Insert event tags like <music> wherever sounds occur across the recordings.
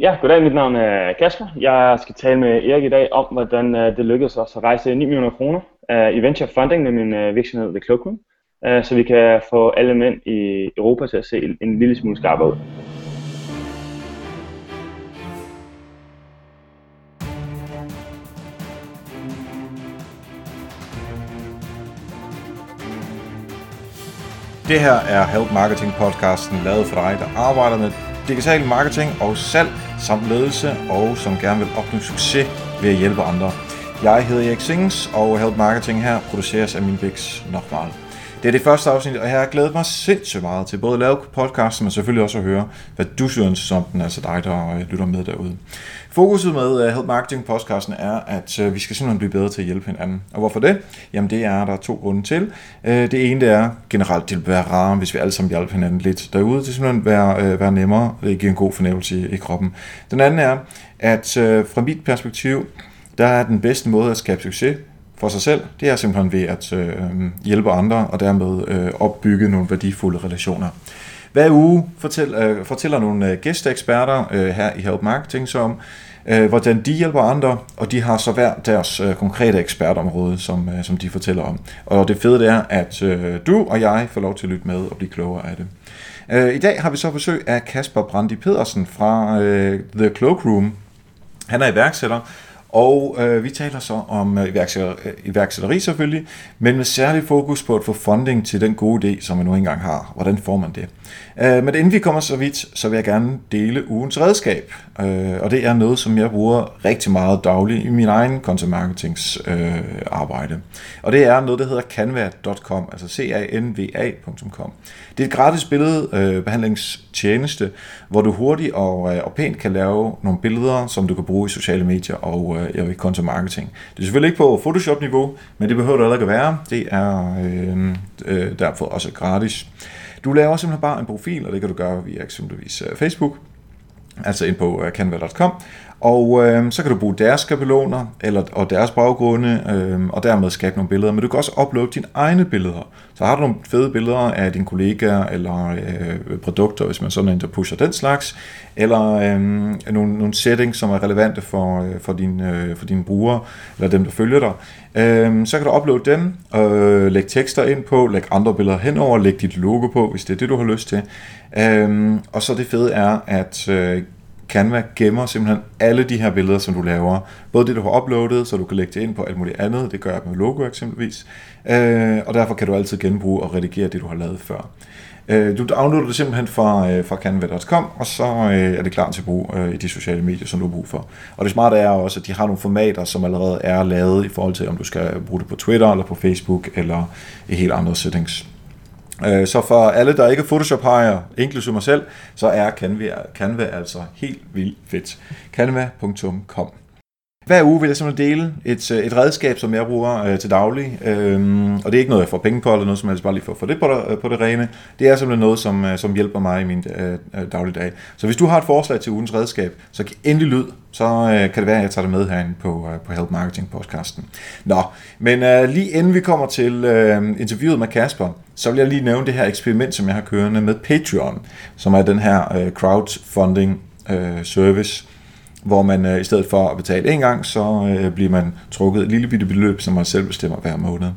Ja, goddag. Mit navn er Kasper. Jeg skal tale med Erik i dag om, hvordan øh, det lykkedes os at rejse 9 millioner kroner øh, i venture funding med min øh, virksomhed The Cloakroom, så vi kan få alle mænd i Europa til at se en lille smule skarpere ud. Det her er Help Marketing podcasten lavet for dig, der arbejder med digital marketing og salg samt ledelse og som gerne vil opnå succes ved at hjælpe andre. Jeg hedder Erik Sings, og Help Marketing her produceres af min Bix det er det første afsnit, og jeg har glædet mig sindssygt meget til både at lave podcasten, men selvfølgelig også at høre, hvad du synes om den, altså dig, der øh, lytter med derude. Fokuset med øh, Help Marketing podcasten er, at øh, vi skal simpelthen blive bedre til at hjælpe hinanden. Og hvorfor det? Jamen det er der to grunde til. Det ene det er generelt, det vil være rarere, hvis vi alle sammen hjælper hinanden lidt derude. Det simpelthen være, være nemmere. Det giver en god fornemmelse i kroppen. Den anden er, at fra mit perspektiv, der er den bedste måde at skabe succes for sig selv, det er simpelthen ved at øh, hjælpe andre og dermed øh, opbygge nogle værdifulde relationer. Hver uge fortæl, øh, fortæller nogle øh, gæsteeksperter øh, her i Help Marketing så om, øh, hvordan de hjælper andre, og de har så hver deres øh, konkrete ekspertområde, som, øh, som de fortæller om. Og det fede det er, at øh, du og jeg får lov til at lytte med og blive klogere af det. Øh, I dag har vi så besøg af Kasper Brandi Pedersen fra øh, The Cloakroom. Han er iværksætter, og øh, vi taler så om øh, iværksætteri, øh, iværksætteri selvfølgelig, men med særlig fokus på at få funding til den gode idé, som man nu engang har. Hvordan får man det? Øh, men inden vi kommer så vidt, så vil jeg gerne dele ugens redskab. Øh, og det er noget, som jeg bruger rigtig meget dagligt i min egen content marketings øh, arbejde. Og det er noget, der hedder canva.com, altså c a n v a.com. Det er et gratis billedbehandlingstjeneste, øh, hvor du hurtigt og, øh, og pænt kan lave nogle billeder, som du kan bruge i sociale medier og øh, i content marketing. Det er selvfølgelig ikke på Photoshop-niveau, men det behøver det heller ikke at være. Det er øh, øh, derfor også gratis. Du laver simpelthen bare en profil, og det kan du gøre via eksempelvis øh, Facebook, altså ind på øh, canva.com, og øh, så kan du bruge deres skabeloner eller, og deres baggrunde, øh, og dermed skabe nogle billeder. Men du kan også uploade dine egne billeder. Så har du nogle fede billeder af dine kollegaer eller øh, produkter, hvis man sådan en, der pusher den slags, eller øh, nogle, nogle settings, som er relevante for, øh, for, din, øh, for dine brugere, eller dem, der følger dig. Øh, så kan du uploade dem, øh, lægge tekster ind på, lægge andre billeder henover, lægge dit logo på, hvis det er det, du har lyst til. Øh, og så det fede er, at øh, Canva gemmer simpelthen alle de her billeder, som du laver. Både det, du har uploadet, så du kan lægge det ind på alt muligt andet. Det gør jeg med logo eksempelvis. Øh, og derfor kan du altid genbruge og redigere det, du har lavet før. Øh, du downloader det simpelthen fra, øh, fra canva.com, og så øh, er det klar til brug øh, i de sociale medier, som du har brug for. Og det smarte er også, at de har nogle formater, som allerede er lavet i forhold til, om du skal bruge det på Twitter, eller på Facebook, eller i helt andre settings. Øh, så for alle, der ikke er Photoshop-hajer, inklusive mig selv, så er Canva, Canva altså helt vildt fedt. Canva.com hver uge vil jeg simpelthen dele et, øh, et redskab, som jeg bruger øh, til daglig. Øhm, og det er ikke noget, jeg får penge på, eller noget som helst, bare lige for at få det på, det, øh, på det rene. Det er simpelthen noget, som, øh, som hjælper mig i min øh, øh, dagligdag. Så hvis du har et forslag til ugens redskab, så giv endelig lyd. Så øh, kan det være, at jeg tager det med herinde på, øh, på Help Marketing podcasten. Nå, men øh, lige inden vi kommer til øh, interviewet med Kasper, så vil jeg lige nævne det her eksperiment, som jeg har kørende med Patreon, som er den her øh, crowdfunding øh, service, hvor man øh, i stedet for at betale en gang, så øh, bliver man trukket et lille bitte beløb, som man selv bestemmer hver måned.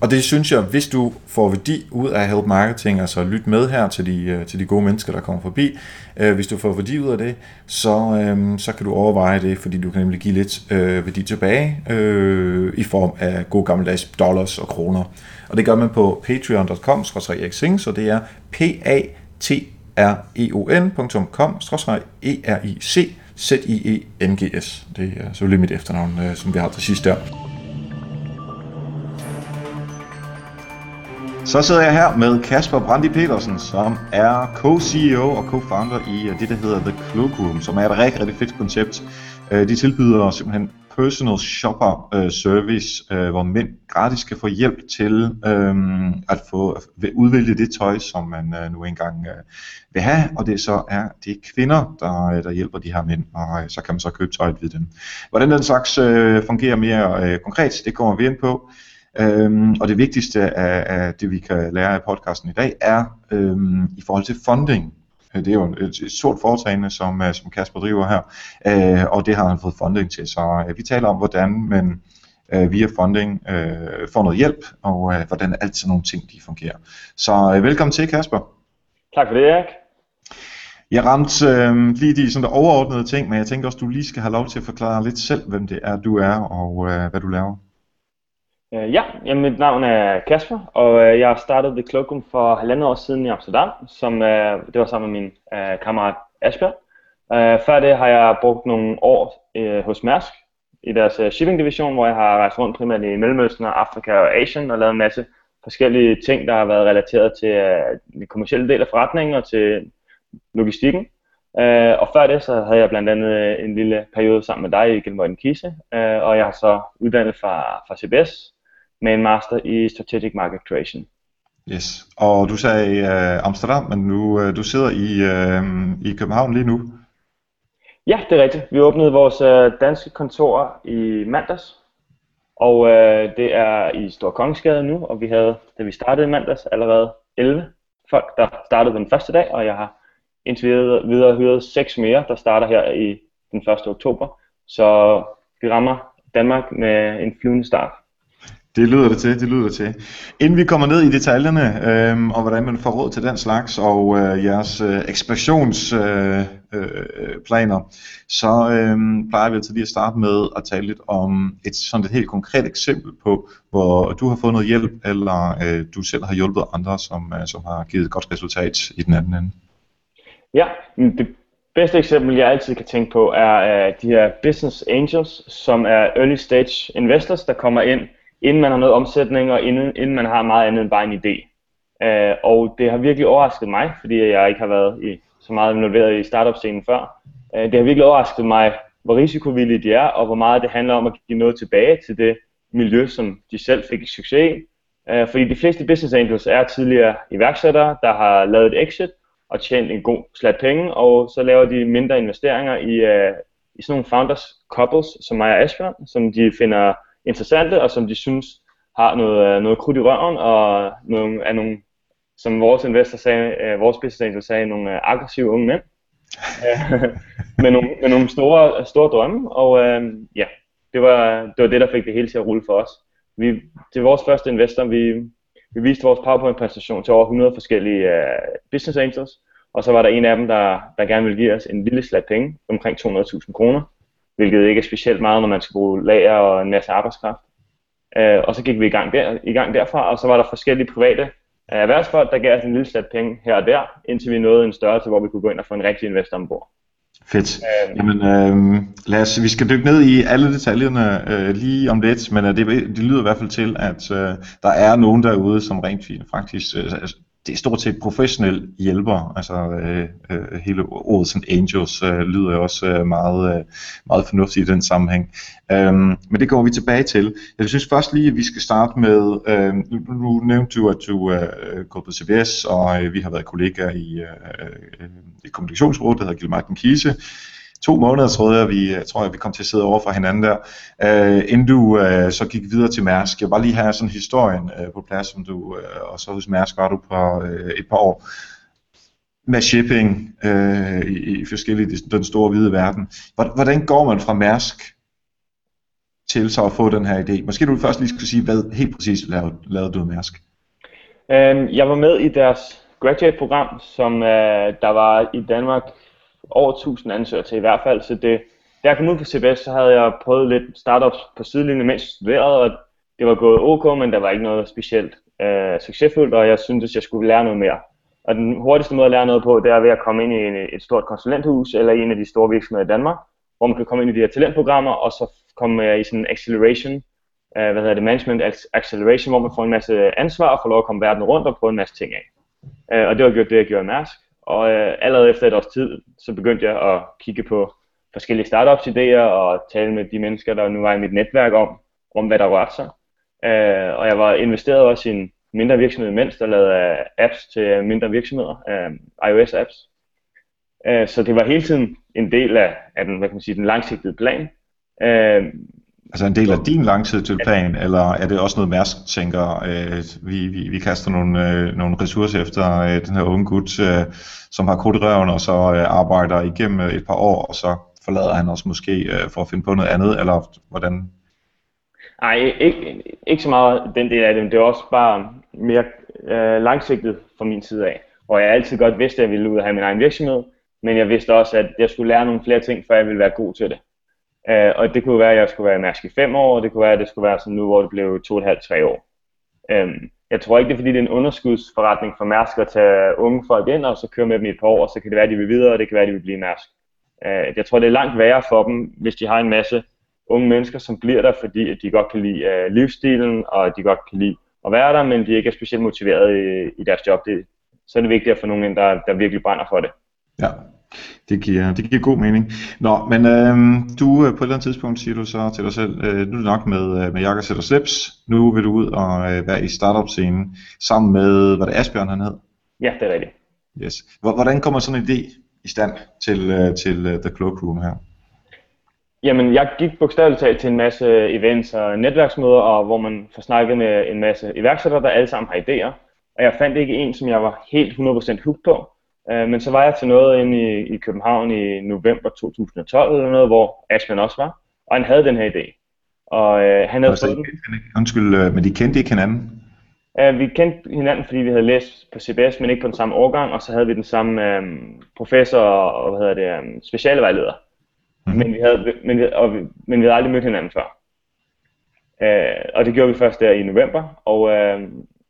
Og det synes jeg, hvis du får værdi ud af Help Marketing, altså lyt med her til de, øh, til de gode mennesker, der kommer forbi, øh, hvis du får værdi ud af det, så, øh, så kan du overveje det, fordi du kan nemlig give lidt øh, værdi tilbage øh, i form af gode gammeldags dollars og kroner. Og det gør man på patreon.com, e så det er p a t r e o ncom e r i c Z-I-E-N-G-S. Det er selvfølgelig mit efternavn, øh, som vi har til sidst der. Så sidder jeg her med Kasper Brandi Petersen, som er co-CEO og co-founder i øh, det, der hedder The Cloakroom, som er et rigtig, rigtig fedt koncept. Øh, de tilbyder simpelthen personal shopper øh, service, øh, hvor mænd gratis kan få hjælp til øh, at få at udvælge det tøj, som man øh, nu engang øh, vil have, og det så er det kvinder, der, øh, der hjælper de her mænd, og øh, så kan man så købe tøjet ved dem. Hvordan den slags øh, fungerer mere øh, konkret, det kommer vi ind på. Øhm, og det vigtigste af, af det, vi kan lære af podcasten i dag, er øhm, i forhold til funding. Det er jo et, et stort foretagende, som, som Kasper driver her, og det har han fået funding til. Så vi taler om, hvordan man via funding får noget hjælp, og hvordan alt sådan nogle ting de fungerer. Så velkommen til, Kasper. Tak for det, Erik. Jeg ramte øh, lige de sådan overordnede ting, men jeg tænker også, du lige skal have lov til at forklare lidt selv, hvem det er, du er, og øh, hvad du laver. Øh, ja, jamen, mit navn er Kasper, og øh, jeg startede The Cloakum for halvandet år siden i Amsterdam, som øh, det var sammen med min øh, kammerat Asbjørn. Øh, før det har jeg brugt nogle år øh, hos Mærsk i deres øh, shipping division, hvor jeg har rejst rundt primært i Mellemøsten, Afrika og Asien og lavet en masse forskellige ting, der har været relateret til øh, den kommersielle del af forretningen og til logistikken. Øh, og før det, så havde jeg blandt andet en lille periode sammen med dig i Gilmøjden Kise, øh, og jeg har så uddannet fra, fra CBS med en master i Strategic Market Creation. Yes, og du sagde uh, Amsterdam, men nu uh, du sidder i, uh, i København lige nu. Ja, det er rigtigt. Vi åbnede vores uh, danske kontor i mandags, og uh, det er i Stor Kongsgade nu, og vi havde, da vi startede i mandags, allerede 11 folk, der startede den første dag, og jeg har indtil videre, videre hyret seks mere, der starter her i den 1. oktober. Så vi rammer Danmark med en flyvende start. Det lyder det til, det lyder det til. Inden vi kommer ned i detaljerne, øh, og hvordan man får råd til den slags, og øh, jeres øh, ekspansionsplaner, øh, øh, så øh, plejer vi altid lige at starte med at tale lidt om et sådan et helt konkret eksempel på, hvor du har fået noget hjælp, eller øh, du selv har hjulpet andre, som, øh, som har givet et godt resultat i den anden ende. Ja, det bedste eksempel, jeg altid kan tænke på, er øh, de her business angels, som er early stage investors, der kommer ind, inden man har noget omsætning, og inden, inden man har meget andet end bare en idé. Øh, og det har virkelig overrasket mig, fordi jeg ikke har været i, så meget involveret i startup-scenen før. Øh, det har virkelig overrasket mig, hvor risikovillige de er, og hvor meget det handler om at give noget tilbage til det miljø, som de selv fik succes i. Uh, fordi de fleste business angels er tidligere iværksættere, der har lavet et exit, og tjent en god slat penge, og så laver de mindre investeringer i, øh, i sådan nogle founders couples, som mig og Asbjørn, som de finder interessante, og som de synes har noget, øh, noget krudt i røven, og nogle, er nogle, som vores investor sagde, øh, vores business angel sagde, nogle uh, aggressive unge mænd, <laughs> med, nogle, med nogle store, store drømme, og øh, ja, det var, det var det, der fik det hele til at rulle for os. Vi, det var vores første investor, vi, vi viste vores PowerPoint-præsentation til over 100 forskellige øh, business angels, og så var der en af dem, der, der gerne ville give os en lille slat penge, omkring 200.000 kroner, hvilket ikke er specielt meget, når man skal bruge lager og en masse arbejdskraft. Uh, og så gik vi i gang, der, i gang derfra, og så var der forskellige private uh, erhvervsfolk, der gav os en lille slat penge her og der, indtil vi nåede en størrelse, hvor vi kunne gå ind og få en rigtig investor ombord. Fedt. Øhm, Jamen, øh, lad os, vi skal dykke ned i alle detaljerne øh, lige om lidt, men øh, det, det lyder i hvert fald til, at øh, der er nogen derude, som rent faktisk øh, det er stort set professionel hjælper, altså øh, øh, hele ordet som angels øh, lyder jo også øh, meget, øh, meget fornuftigt i den sammenhæng. Øhm, men det går vi tilbage til. Jeg synes først lige, at vi skal starte med, øh, nu, nu nævnte du, at du øh, går på CBS, og øh, vi har været kollegaer i, øh, øh, i kommunikationsrådet, der hedder Gilmartin Kise, to måneder, tror jeg, vi, tror jeg, vi kom til at sidde over for hinanden der, øh, inden du øh, så gik videre til Mærsk. Jeg vil bare lige have sådan historien øh, på plads, som du, øh, og så hos Mærsk var du på øh, et par år med shipping øh, i, i forskellige, den store hvide verden. Hvordan går man fra Mærsk til så at få den her idé? Måske du først lige skulle sige, hvad helt præcis lavede, lavede du med Mærsk? Um, jeg var med i deres graduate-program, som uh, der var i Danmark over 1000 ansøgere til i hvert fald, så det, da jeg kom ud på CBS, så havde jeg prøvet lidt startups på sidelinjen, mens jeg studerede, og det var gået ok, men der var ikke noget specielt øh, succesfuldt, og jeg syntes, jeg skulle lære noget mere. Og den hurtigste måde at lære noget på, det er ved at komme ind i en, et stort konsulenthus, eller en af de store virksomheder i Danmark, hvor man kan komme ind i de her talentprogrammer, og så komme øh, i sådan en acceleration, øh, hvad hedder det, management acceleration, hvor man får en masse ansvar og får lov at komme verden rundt og prøve en masse ting af. Øh, og det var gjort det, jeg gjorde i Mærsk. Og øh, allerede efter et års tid, så begyndte jeg at kigge på forskellige startups idéer og tale med de mennesker, der nu var i mit netværk om, om hvad der rørte sig. Øh, og jeg var investeret også i en mindre virksomhed imens, der lavede apps til mindre virksomheder, øh, iOS apps. Øh, så det var hele tiden en del af, af den, hvad kan man sige, den langsigtede plan. Øh, altså en del af din langsigtede plan, eller er det også noget Mærsk tænker, øh, vi, vi, vi kaster nogle, øh, nogle ressourcer efter øh, den her unge gut, øh, som har krudt røven, og så øh, arbejder igennem et par år, og så forlader han os måske øh, for at finde på noget andet, eller hvordan? Nej, ikke, ikke så meget den del af det, men det er også bare mere øh, langsigtet fra min side af. Og jeg altid godt vidste, at jeg ville ud og have min egen virksomhed, men jeg vidste også, at jeg skulle lære nogle flere ting, før jeg ville være god til det. Uh, og det kunne være, at jeg skulle være Mærsk i fem år, og det kunne være, at det skulle være sådan nu, hvor det blev to og et halvt, tre år. Um, jeg tror ikke, det er fordi, det er en underskudsforretning for Mærsk at tage unge folk ind, og så køre med dem i et par år, og så kan det være, at de vil videre, og det kan være, at de vil blive Mærsk. Uh, øh, jeg tror, det er langt værre for dem, hvis de har en masse unge mennesker, som bliver der, fordi at de godt kan lide uh, livsstilen, og de godt kan lide at være der, men de ikke er specielt motiveret i, i deres job. Det, så er det vigtigt at få nogen ind, der, der virkelig brænder for det. Ja, det giver, det giver god mening. Nå, men øh, du øh, på et eller andet tidspunkt siger du så til dig selv, øh, nu er det nok med, øh, med Jakker Sætter Slips, nu vil du ud og øh, være i startup-scenen sammen med, hvad det Asbjørn han hed? Ja, det er rigtigt. Yes. Hvordan kommer sådan en idé i stand til, øh, til uh, The Cloak Room her? Jamen, jeg gik bogstaveligt talt til en masse events og netværksmøder, og hvor man får snakket med en masse iværksættere, der alle sammen har idéer. Og jeg fandt ikke en, som jeg var helt 100% hooked på. Uh, men så var jeg til noget inde i, i København i november 2012 eller noget, hvor Aspen også var. Og han havde den her idé. Og uh, han havde altså, fået den. Undskyld, øh, men de kendte ikke hinanden? Uh, vi kendte hinanden, fordi vi havde læst på CBS, men ikke på den samme årgang. Og så havde vi den samme um, professor og hvad hedder det, um, specialvejleder. Mm. Men, vi havde, men, vi, og vi, men vi havde aldrig mødt hinanden før. Uh, og det gjorde vi først der i november. Og uh,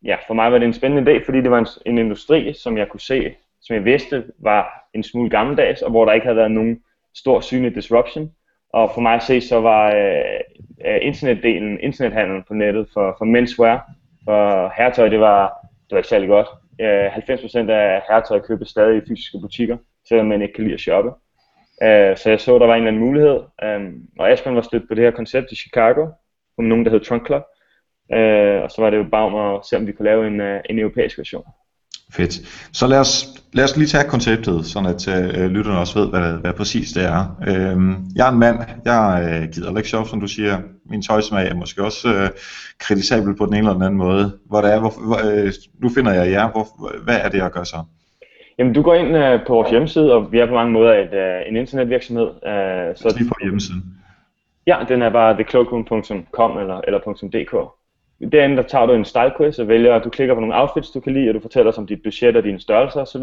ja, for mig var det en spændende dag, fordi det var en, en industri, som jeg kunne se, som jeg vidste var en smule gammeldags, og hvor der ikke havde været nogen stor synlig disruption. Og for mig at se, så var øh, øh internetdelen, internethandlen på nettet for, for menswear, for herretøj, det var, det var ikke særlig godt. Øh, 90% af herretøj købes stadig i fysiske butikker, selvom man ikke kan lide at shoppe. Øh, så jeg så, der var en eller anden mulighed. Øh, og Aspen var stødt på det her koncept i Chicago, med nogen, der hed Trunk Club. Øh, og så var det jo bare om at se, om vi kunne lave en, øh, en europæisk version. Fedt. Så lad os, lad os lige tage konceptet, sådan at uh, lytterne også ved, hvad, hvad præcis det er. Uh, jeg er en mand, jeg uh, gider ikke shop, som du siger. Min tøjsmag er måske også uh, kritisabel på den ene eller den anden måde. Hvor det er, hvor, hvor, uh, nu finder jeg jer. Hvor, hvad er det, jeg gør så? Jamen, du går ind uh, på vores hjemmeside, og vi er på mange måder et, uh, en internetvirksomhed. Uh, så lige på hjemmesiden. Ja, den er bare thecloakroom.com eller, eller .dk. Derinde der tager du en style quiz og vælger, du klikker på nogle outfits, du kan lide, og du fortæller os om dit budget og dine størrelser osv.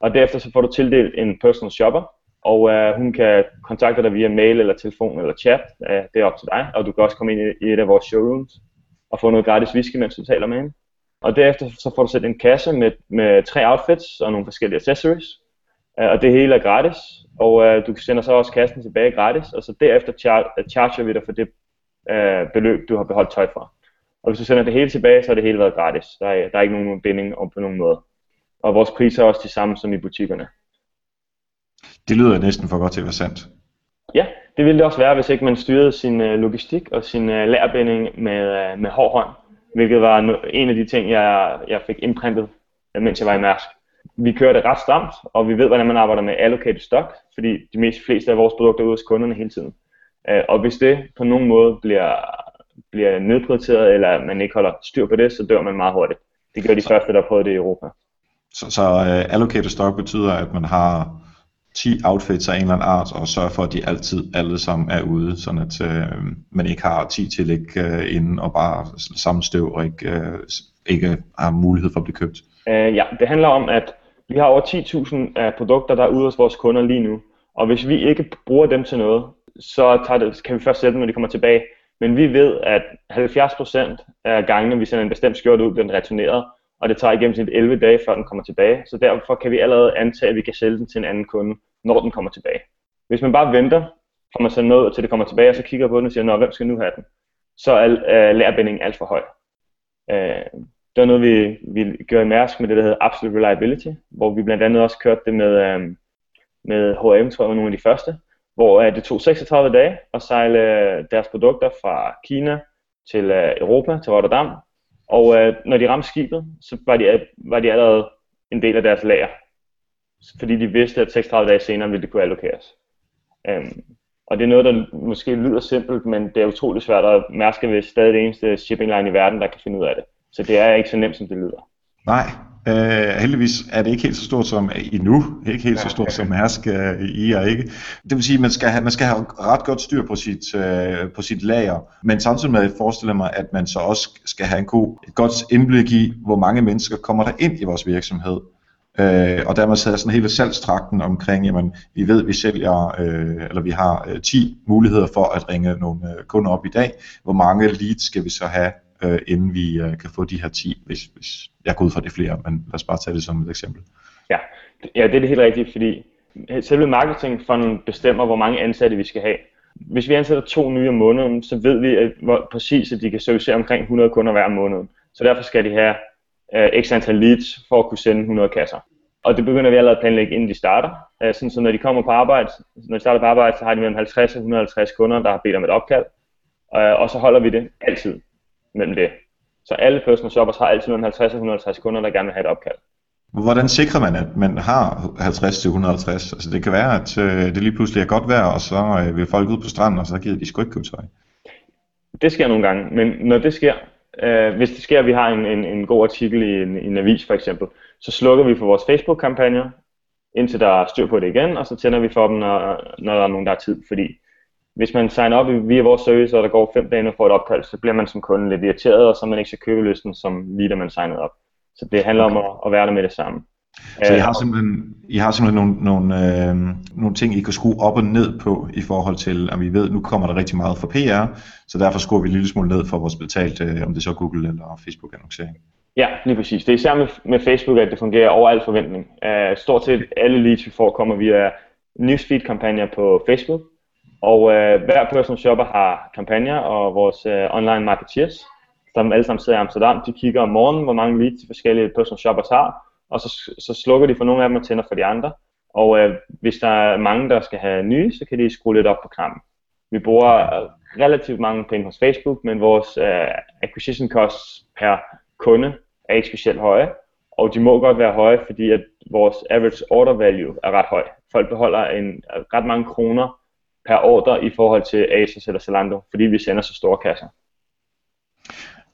Og derefter så får du tildelt en personal shopper, og uh, hun kan kontakte dig via mail eller telefon eller chat. Uh, det er op til dig, og du kan også komme ind i, i et af vores showrooms og få noget gratis whisky, mens du taler med hende. Og derefter så får du sat en kasse med, med tre outfits og nogle forskellige accessories. Uh, og det hele er gratis, og uh, du sender så også kassen tilbage gratis, og så derefter char- charger vi dig for det uh, beløb, du har beholdt tøj for. Og hvis du sender det hele tilbage, så har det hele været gratis. Der er, der er ikke nogen binding på nogen måde. Og vores priser er også de samme som i butikkerne. Det lyder næsten for godt til at være sandt. Ja, det ville det også være, hvis ikke man styrede sin øh, logistik og sin øh, lærbinding med, øh, med hård hånd. Hvilket var en af de ting, jeg, jeg fik imprintet, mens jeg var i Mærsk. Vi kører det ret stramt, og vi ved, hvordan man arbejder med allocated stock, fordi de mest fleste af vores produkter er ude hos kunderne hele tiden. Og hvis det på nogen måde bliver bliver nedprioriteret, eller man ikke holder styr på det, så dør man meget hurtigt. Det gør de så, første, der har prøvet det i Europa. Så, så uh, allocated stock betyder, at man har 10 outfits af en eller anden art, og sørger for, at de altid alle sammen er ude, sådan at uh, man ikke har 10 tillæg uh, inden og bare samme støv og ikke, uh, ikke har mulighed for at blive købt. Uh, ja, det handler om, at vi har over 10.000 af produkter, der er ude hos vores kunder lige nu, og hvis vi ikke bruger dem til noget, så tager det, kan vi først sætte dem, når de kommer tilbage. Men vi ved, at 70% af gangene, vi sender en bestemt skjorte ud, bliver den returneret, og det tager i gennemsnit 11 dage, før den kommer tilbage. Så derfor kan vi allerede antage, at vi kan sælge den til en anden kunde, når den kommer tilbage. Hvis man bare venter, får man sendt noget, til det kommer tilbage, og så kigger på den og siger, Nå, hvem skal nu have den? Så er uh, lærbindingen alt for høj. Uh, det var noget, vi, vi gjorde i Mærsk med det, der hedder Absolute Reliability, hvor vi blandt andet også kørte det med, um, med H&M, tror jeg, var nogle af de første, hvor uh, det tog 36 dage at sejle øh, deres produkter fra Kina til uh, Europa, til Rotterdam. Og uh, når de ramte skibet, så var de, var de allerede en del af deres lager. Fordi de vidste, at 36 dage senere ville det kunne allokeres. Um, Og det er noget, der måske lyder simpelt, men det er utrolig svært, at Mærsk er stadig det eneste shipping line i verden, der kan finde ud af det. Så det er ikke så nemt, som det lyder. Nej, Uh, heldigvis er det ikke helt så stort som endnu, ikke helt så stort som Mærsk uh, I er ikke. Det vil sige, at man skal have, man skal have ret godt styr på sit, uh, på sit lager, men samtidig med forestiller mig, at man så også skal have en god, et godt indblik i, hvor mange mennesker kommer der ind i vores virksomhed. Uh, og dermed sidder sådan hele salgstrakten omkring, jamen vi ved, at vi sælger, uh, eller vi har uh, 10 muligheder for at ringe nogle uh, kunder op i dag. Hvor mange leads skal vi så have øh, inden vi øh, kan få de her 10, hvis, hvis jeg går ud fra det flere, men lad os bare tage det som et eksempel. Ja, ja det er det helt rigtigt, fordi selve marketingfonden bestemmer, hvor mange ansatte vi skal have. Hvis vi ansætter to nye om måneden, så ved vi at, hvor præcis, at de kan servicere omkring 100 kunder hver måned. Så derfor skal de have øh, x antal leads for at kunne sende 100 kasser. Og det begynder vi allerede at planlægge, inden de starter. Øh, sådan, så når de kommer på arbejde, når de starter på arbejde, så har de mellem 50 og 150 kunder, der har bedt om et opkald. Øh, og så holder vi det altid mellem det. Så alle personal shoppers har altid mellem 50 og 150 kunder, der gerne vil have et opkald. Hvordan sikrer man, at man har 50 til 150? Altså det kan være, at øh, det lige pludselig er godt vejr, og så øh, vil folk ud på stranden, og så giver de sgu ikke købtøj. Det sker nogle gange, men når det sker, øh, hvis det sker, at vi har en, en, en god artikel i en, en avis for eksempel, så slukker vi for vores Facebook-kampagner, indtil der er styr på det igen, og så tænder vi for dem, når, når der er nogen, der har tid, fordi hvis man signer op via vores service, og der går fem dage, og får et opkald, så bliver man som kunde lidt irriteret, og så er man ikke så købelysten, som lige da man signede op. Så det handler okay. om at, at være der med det samme. Så I har øh, simpelthen, I har simpelthen nogle, nogle, øh, nogle ting, I kan skrue op og ned på i forhold til, at vi ved, nu kommer der rigtig meget fra PR, så derfor skruer vi en lille smule ned for vores betalt, øh, om det så er Google eller Facebook annoncering. Ja, lige præcis. Det er især med, med Facebook, at det fungerer over al forventning. Uh, stort set alle leads, vi får, kommer via newsfeed-kampagner på Facebook, og øh, hver personal shopper har kampagner, og vores øh, online marketeers, som alle sammen sidder i Amsterdam, de kigger om morgenen, hvor mange leads de forskellige personal shoppers har, og så, så slukker de for nogle af dem og tænder for de andre. Og øh, hvis der er mange, der skal have nye, så kan de skrue lidt op på knappen. Vi bruger relativt mange penge hos Facebook, men vores øh, acquisition costs per kunde er ikke specielt høje, og de må godt være høje, fordi at vores average order value er ret høj. Folk beholder en, ret mange kroner per ordre i forhold til Asos eller Zalando, fordi vi sender så store kasser.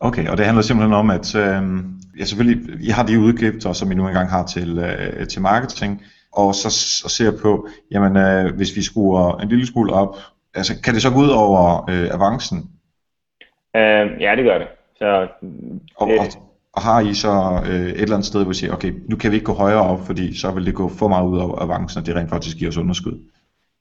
Okay, og det handler simpelthen om, at øh, ja, selvfølgelig, I har de udgifter, som I nu engang har til, øh, til marketing, og så og ser på, jamen øh, hvis vi skruer en lille smule op, altså kan det så gå ud over øh, avancen? Øh, ja, det gør det. Så, og, og, og har I så øh, et eller andet sted, hvor I siger, okay, nu kan vi ikke gå højere op, fordi så vil det gå for meget ud over avancen, og det rent faktisk giver os underskud?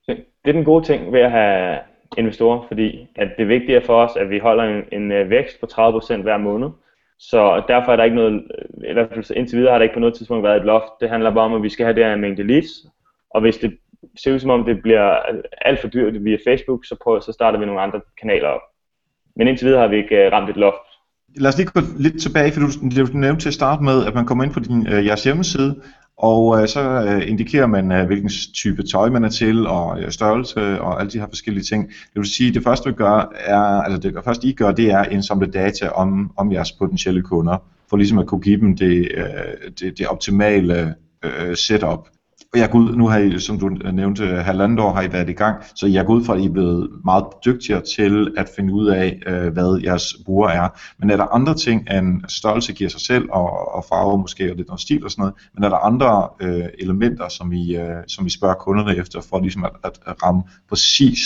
Det er den gode ting ved at have investorer, fordi at det vigtige for os, at vi holder en, en øh, vækst på 30% hver måned. Så derfor er der ikke noget, øh, i hvert fald indtil videre har der ikke på noget tidspunkt været et loft. Det handler bare om, at vi skal have det her mængde leads, og hvis det ser ud som om det bliver alt for dyrt via Facebook, så, prøver, så starter vi nogle andre kanaler op. Men indtil videre har vi ikke øh, ramt et loft. Lad os lige gå lidt tilbage, for du, du nævnte til at starte med, at man kommer ind på din, øh, jeres hjemmeside, og øh, så øh, indikerer man, øh, hvilken type tøj man er til, og øh, størrelse, og alle de her forskellige ting. Det vil sige, det første, vi gør, er, altså det første I gør, det er at indsamle data om, om jeres potentielle kunder, for ligesom at kunne give dem det, øh, det, det optimale øh, setup og jeg går ud, nu har I, som du nævnte, øh, halvandet år har I været i gang, så jeg går ud fra, at I er blevet meget dygtigere til at finde ud af, øh, hvad jeres bruger er. Men er der andre ting end størrelse giver sig selv, og, og farve måske, og lidt noget stil og sådan noget, men er der andre øh, elementer, som I, øh, som I spørger kunderne efter, for ligesom at, at, at ramme præcis,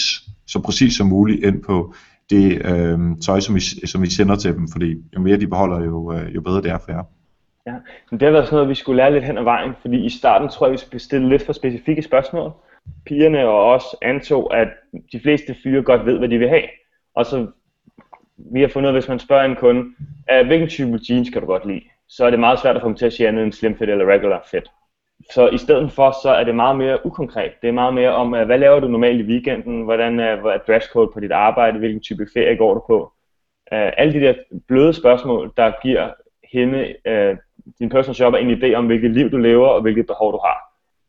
så præcis som muligt ind på det øh, tøj, som I, som I sender til dem, fordi jo mere de beholder, jo, øh, jo bedre det er for jer. Ja, men det har været sådan noget, vi skulle lære lidt hen ad vejen, fordi i starten tror jeg, vi skulle stille lidt for specifikke spørgsmål. Pigerne og os antog, at de fleste fyre godt ved, hvad de vil have. Og så vi har fundet ud af, hvis man spørger en kunde, øh, hvilken type jeans kan du godt lide, så er det meget svært at få dem til at sige andet end slim fit eller regular fit. Så i stedet for, så er det meget mere ukonkret. Det er meget mere om, øh, hvad laver du normalt i weekenden, hvordan øh, er dresscode på dit arbejde, hvilken type ferie går du på. alle de der bløde spørgsmål, der giver hende, din personal shopper en idé om, hvilket liv du lever og hvilket behov du har.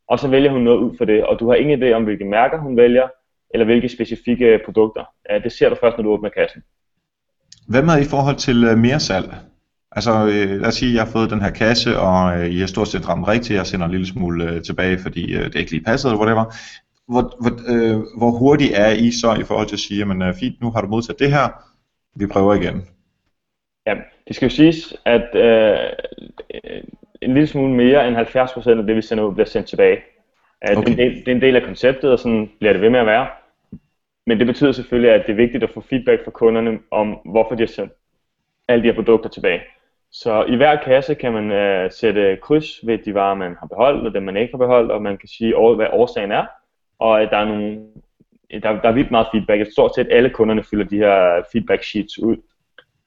Og så vælger hun noget ud for det, og du har ingen idé om, hvilke mærker hun vælger, eller hvilke specifikke produkter. Det ser du først, når du åbner kassen. Hvad med i forhold til øh, mere salg? Altså, øh, lad os sige, at jeg har fået den her kasse, og øh, I har stort set ramt rigtigt. Jeg sender en lille smule tilbage, fordi det ikke lige passede, eller whatever. hvor, hvor, øh, hvor hurtigt er I så i forhold til at sige, at fint, nu har du modtaget det her, vi prøver igen? Ja, det skal jo siges, at øh, en lille smule mere end 70% af det, vi sender ud, bliver sendt tilbage. Okay. Det, er en del, det er en del af konceptet, og sådan bliver det ved med at være. Men det betyder selvfølgelig, at det er vigtigt at få feedback fra kunderne om, hvorfor de har sendt alle de her produkter tilbage. Så i hver kasse kan man uh, sætte kryds ved de varer, man har beholdt, og dem man ikke har beholdt, og man kan sige, hvad årsagen er. Og uh, der er nogle, der, der er vildt meget feedback. Stort set alle kunderne fylder de her feedback sheets ud,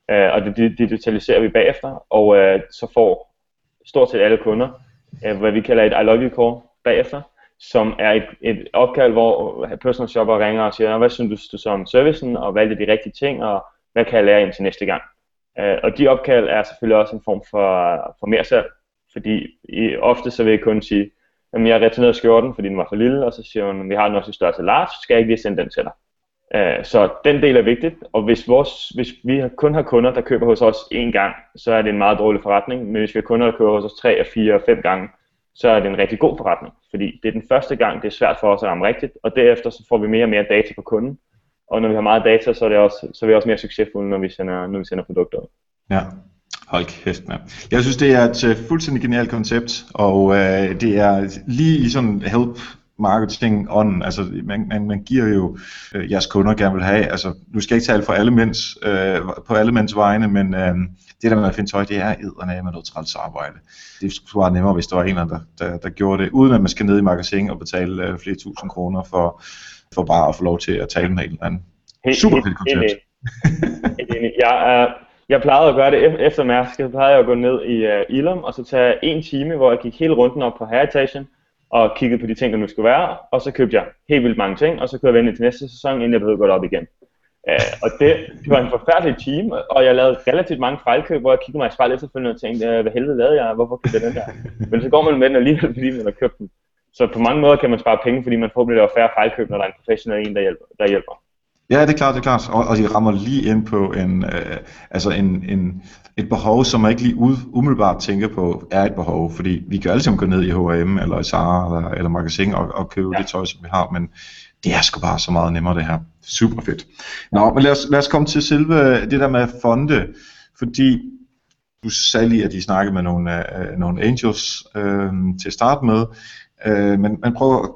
Øh, og det, det digitaliserer vi bagefter, og øh, så får stort set alle kunder, øh, hvad vi kalder et I love you call bagefter, som er et, et opkald, hvor personal shopper ringer og siger, hvad synes du så om servicen, og valgte de rigtige ting, og hvad kan jeg lære ind til næste gang? Øh, og de opkald er selvfølgelig også en form for, for mere salg, fordi i, ofte så vil jeg kun sige, jamen jeg returnerede skjorten, fordi den var for lille, og så siger hun, vi har den også i størrelse large, skal jeg ikke lige sende den til dig? Uh, så den del er vigtigt, og hvis, vores, hvis vi kun har kunder, der køber hos os én gang, så er det en meget dårlig forretning, men hvis vi har kunder, der køber hos os tre, fire og fem gange, så er det en rigtig god forretning, fordi det er den første gang, det er svært for os at ramme rigtigt, og derefter så får vi mere og mere data på kunden, og når vi har meget data, så er, det også, så er vi også mere succesfulde, når vi sender, når vi sender produkter ud. Ja, hold kæft, man. Jeg synes, det er et uh, fuldstændig genialt koncept, og uh, det er lige i sådan help marketing on, altså man, man, man giver jo øh, jeres kunder gerne vil have, altså nu skal jeg ikke tale for alle mænds, øh, på alle mænds vegne, men øh, det der med at finde tøj, det er eddernet med noget træls arbejde. Det skulle være nemmere, hvis der var en, der, der, der gjorde det, uden at man skal ned i magasin og betale øh, flere tusind kroner for, for bare at få lov til at tale med en eller anden. Helt, Super fedt koncept. Jeg, er, jeg plejede at gøre det efter Mærsk, så plejede jeg at gå ned i uh, Ilum, og så tage en time, hvor jeg gik hele runden op på herretagen, og kiggede på de ting, der nu skulle være, og så købte jeg helt vildt mange ting, og så kunne jeg vente til næste sæson, inden jeg behøvede at gå op igen. Uh, og det, det var en forfærdelig time, og jeg lavede relativt mange fejlkøb, hvor jeg kiggede mig i spejlet efterfølgende og tænkte, hvad helvede lavede jeg, hvorfor købte jeg den der? <laughs> Men så går man med den alligevel, fordi man har købt den. Så på mange måder kan man spare penge, fordi man forhåbentlig laver færre fejlkøb, når der er en professionel en, der hjælper. Der hjælper. Ja, det er klart, det er klart. Og, og de rammer lige ind på en, øh, altså en, en, et behov, som man ikke lige ud, umiddelbart tænker på, er et behov. Fordi vi kan alle sammen gå ned i H&M eller i Zara eller, eller magasin og, og købe ja. det tøj, som vi har, men det er sgu bare så meget nemmere det her. Super fedt. Nå, men lad os, lad os komme til selve det der med fonde, fordi du sagde lige, at de snakkede med nogle, uh, nogle angels uh, til at starte med, uh, men, men prøv at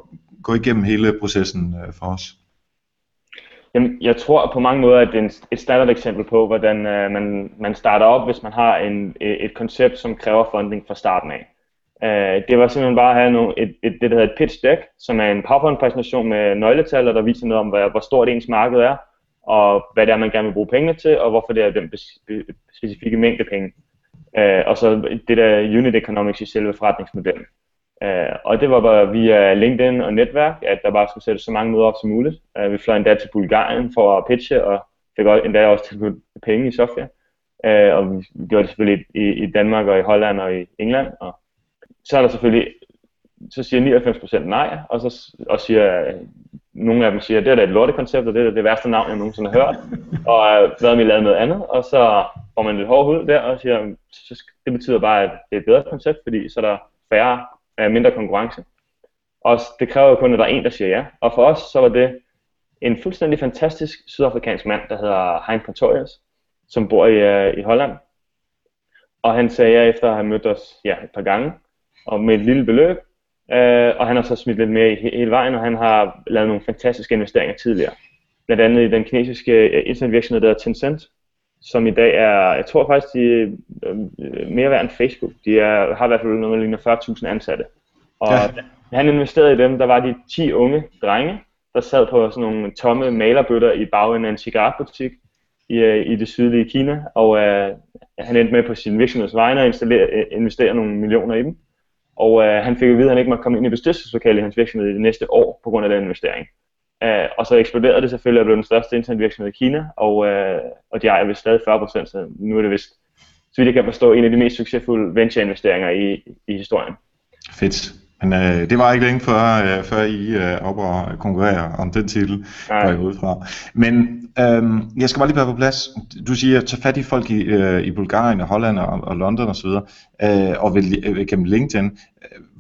gå igennem hele processen uh, for os. Jamen, jeg tror på mange måder, at det er et standard eksempel på, hvordan øh, man, man starter op, hvis man har en, øh, et koncept, som kræver funding fra starten af. Øh, det var simpelthen bare at have nogle, et, et, det, der hedder et pitch deck, som er en PowerPoint-præsentation med nøgletal, der viser noget om, hvor, hvor stort ens marked er, og hvad det er, man gerne vil bruge pengene til, og hvorfor det er den specifikke mængde penge. Øh, og så det der unit economics i selve forretningsmodellen. Øh, og det var bare via LinkedIn og netværk, at der bare skulle sætte så mange møder op som muligt. Uh, vi fløj endda til Bulgarien for at pitche, og fik endda også tilbudt penge i Sofia. Uh, og vi gjorde det selvfølgelig i, i Danmark og i Holland og i England. Og så er der selvfølgelig, så siger 99% nej, og så og siger, nogle af dem siger, det er da et lortekoncept, og det er det værste navn, jeg nogensinde har hørt. og øh, hvad har vi lavet noget andet? Og så får man lidt hård hud der, og siger, det betyder bare, at det er et bedre koncept, fordi så er der færre øh, mindre konkurrence. Og det kræver jo kun, at der er en, der siger ja. Og for os, så var det en fuldstændig fantastisk sydafrikansk mand, der hedder Hein Pretorius, som bor i, uh, i Holland. Og han sagde ja efter at have mødt os ja, et par gange, og med et lille beløb. Uh, og han har så smidt lidt mere i he- hele vejen, og han har lavet nogle fantastiske investeringer tidligere. Blandt andet i den kinesiske øh, internetvirksomhed, der hedder Tencent, som i dag er, jeg tror faktisk, de er øh, mere værd end Facebook. De er, har i hvert fald noget 40.000 ansatte. Og ja. han investerede i dem, der var de 10 unge drenge, der sad på sådan nogle tomme malerbøtter i bagenden af en cigaretbutik i, øh, i det sydlige Kina, og uh, han endte med på sin virksomheds vegne at investere nogle millioner i dem. Og uh, han fik at vide, at han ikke måtte komme ind i bestyrelseslokalet i hans virksomhed i det næste år på grund af den investering. Uh, og så eksploderede det selvfølgelig og blev den største internetvirksomhed i Kina, og, uh, og de ejer vist stadig 40%, så nu er det vist, så vidt jeg kan forstå, en af de mest succesfulde venture-investeringer i, i historien. Fedt. Men øh, det var ikke længe før, øh, før I øh, op og konkurrere om den titel, går jeg ud fra. Men øh, jeg skal bare lige være på plads. Du siger, at tage fat i folk i, øh, i Bulgarien og Holland og, og London osv., og, øh, og vil, øh, gennem LinkedIn.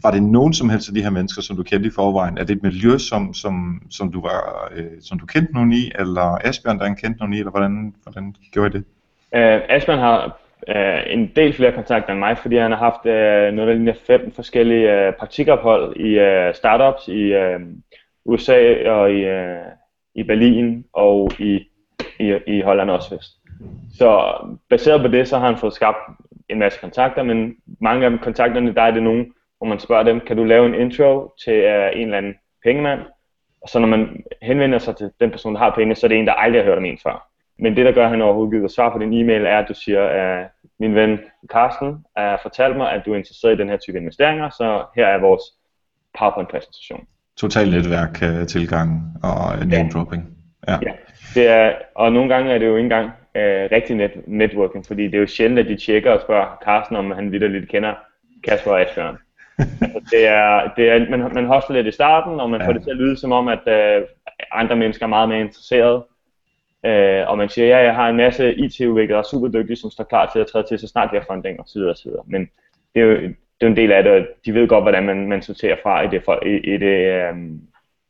Var det nogen som helst af de her mennesker, som du kendte i forvejen? Er det et miljø, som, som, som, du, var, øh, som du kendte nogen i, eller Asbjørn, der kendte nogen i, eller hvordan, hvordan gjorde I det? Uh, Asbjørn har øh, en del flere kontakter end mig, fordi han har haft øh, noget, der ligner fem forskellige øh, praktikophold i øh, startups i øh, USA og i, øh, i Berlin og i, i, i Holland også vist. Så baseret på det, så har han fået skabt en masse kontakter, men mange af dem, kontakterne, der er det nogen, hvor man spørger dem, kan du lave en intro til øh, en eller anden pengemand? Og så når man henvender sig til den person, der har penge, så er det en, der aldrig har hørt om en før. Men det, der gør, at han overhovedet gider svar på din e-mail, er, at du siger, at min ven Carsten har fortalt mig, at du er interesseret i den her type investeringer, så her er vores PowerPoint-præsentation. Total netværk tilgang og name dropping. Ja. ja. Det er, og nogle gange er det jo ikke engang uh, rigtig net, networking, fordi det er jo sjældent, at de tjekker og spørger Carsten, om han lidt kender Kasper og Asbjørn. <laughs> altså, det er, det er, man, man hoster lidt i starten, og man ja. får det til at lyde som om, at uh, andre mennesker er meget mere interesserede. Øh, og man siger, ja, jeg har en masse IT-udviklere, der er super dygtige, som står klar til at træde til, så snart vi har funding osv. osv. Men det er jo det er en del af det, og de ved godt, hvordan man, man sorterer fra i det, for, i, i det, um,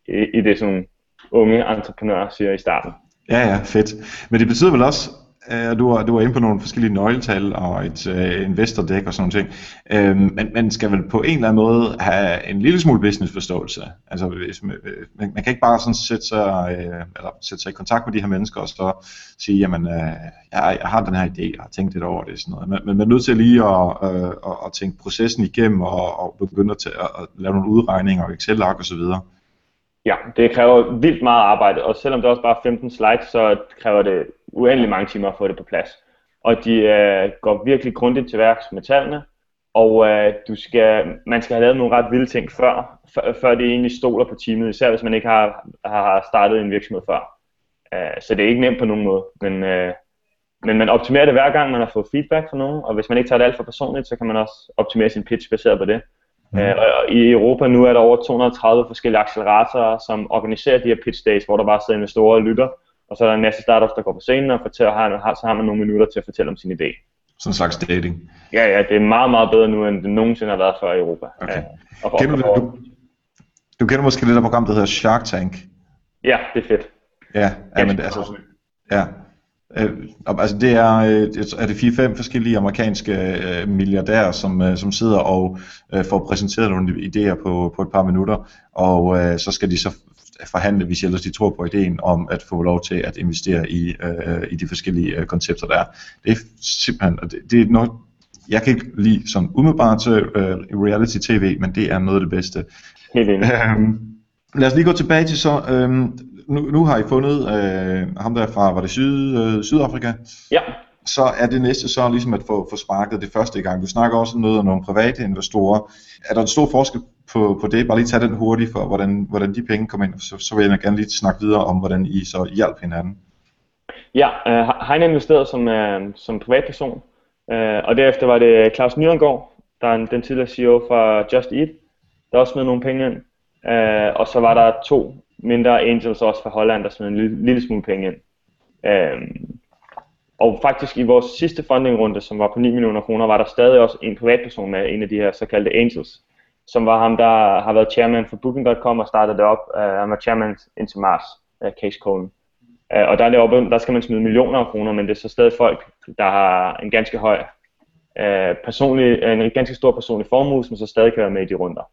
i, i det sådan unge entreprenører siger i starten. Ja, ja, fedt. Men det betyder vel også, at du var, du var inde på nogle forskellige nøgletal og et øh, investordæk og sådan noget. Uh, øhm, men man skal vel på en eller anden måde have en lille smule businessforståelse. Altså, hvis man, man, man kan ikke bare sådan sætte sig, øh, eller sætte sig i kontakt med de her mennesker og så sige, jamen, øh, jeg, jeg har den her idé, jeg har tænkt lidt over det. Sådan noget. Men, men man er nødt til lige at, øh, at, at tænke processen igennem og, og begynde at, at, at lave nogle udregninger og Excel-ark osv. Ja, det kræver vildt meget arbejde, og selvom det også bare er 15 slides, så kræver det uendelig mange timer at få det på plads. Og de øh, går virkelig grundigt til værks med tallene, og øh, du skal, man skal have lavet nogle ret vilde ting før, før, før det egentlig stoler på teamet, især hvis man ikke har, har startet en virksomhed før. Uh, så det er ikke nemt på nogen måde, men, uh, men man optimerer det hver gang, man har fået feedback fra nogen, og hvis man ikke tager det alt for personligt, så kan man også optimere sin pitch baseret på det. Mm. Og I Europa nu er der over 230 forskellige acceleratorer, som organiserer de her pitch days, hvor der bare sidder investorer og lytter, og så er der en masse startups, der går på scenen og fortæller, har, så har man nogle minutter til at fortælle om sin idé. Sådan en slags dating. Ja, ja, det er meget, meget bedre nu, end det nogensinde har været før i Europa. Okay. Ja, og for, kender du, du, du kender måske det der program, der hedder Shark Tank? Ja, det er fedt. Ja, ja men det, altså, ja. Øh, altså det er, øh, er det fire-fem forskellige amerikanske øh, milliardærer, som, øh, som sidder og øh, får præsenteret nogle idéer på, på et par minutter, og øh, så skal de så forhandle, hvis ellers de tror på ideen om at få lov til at investere i, øh, i de forskellige øh, koncepter, der er. Det er simpelthen, det, det er noget, jeg kan ikke lide som umiddelbart til øh, reality tv, men det er noget af det bedste. Helt øhm, lad os lige gå tilbage til så, øhm, nu, nu har I fundet øh, ham der fra, var det Syd, øh, Sydafrika? Ja. Så er det næste så ligesom at få, få sparket det første i gang. Du snakker også noget om nogle private investorer. Er der en stor forskel på, på det? Bare lige tage den hurtigt for, hvordan, hvordan de penge kommer ind, så, så vil jeg gerne lige snakke videre om, hvordan I så hjælper hinanden. Ja, øh, han investeret som, øh, som privatperson, øh, og derefter var det Claus Nyrengård, der er den tidligere CEO fra Just Eat, der også smed nogle penge ind. Øh, og så var der to mindre angels også fra Holland, der smed en lille, lille smule penge ind. Øhm, og faktisk i vores sidste fundingrunde, som var på 9 millioner kroner, var der stadig også en privatperson med, en af de her såkaldte angels, som var ham, der har været chairman for Booking.com og startede det op. Uh, han var chairman indtil Mars, uh, øh, Case Cohen. Uh, øh, og der, er det der skal man smide millioner af kroner, men det er så stadig folk, der har en ganske høj uh, personlig, en ganske stor personlig formue, som så stadig kan være med i de runder.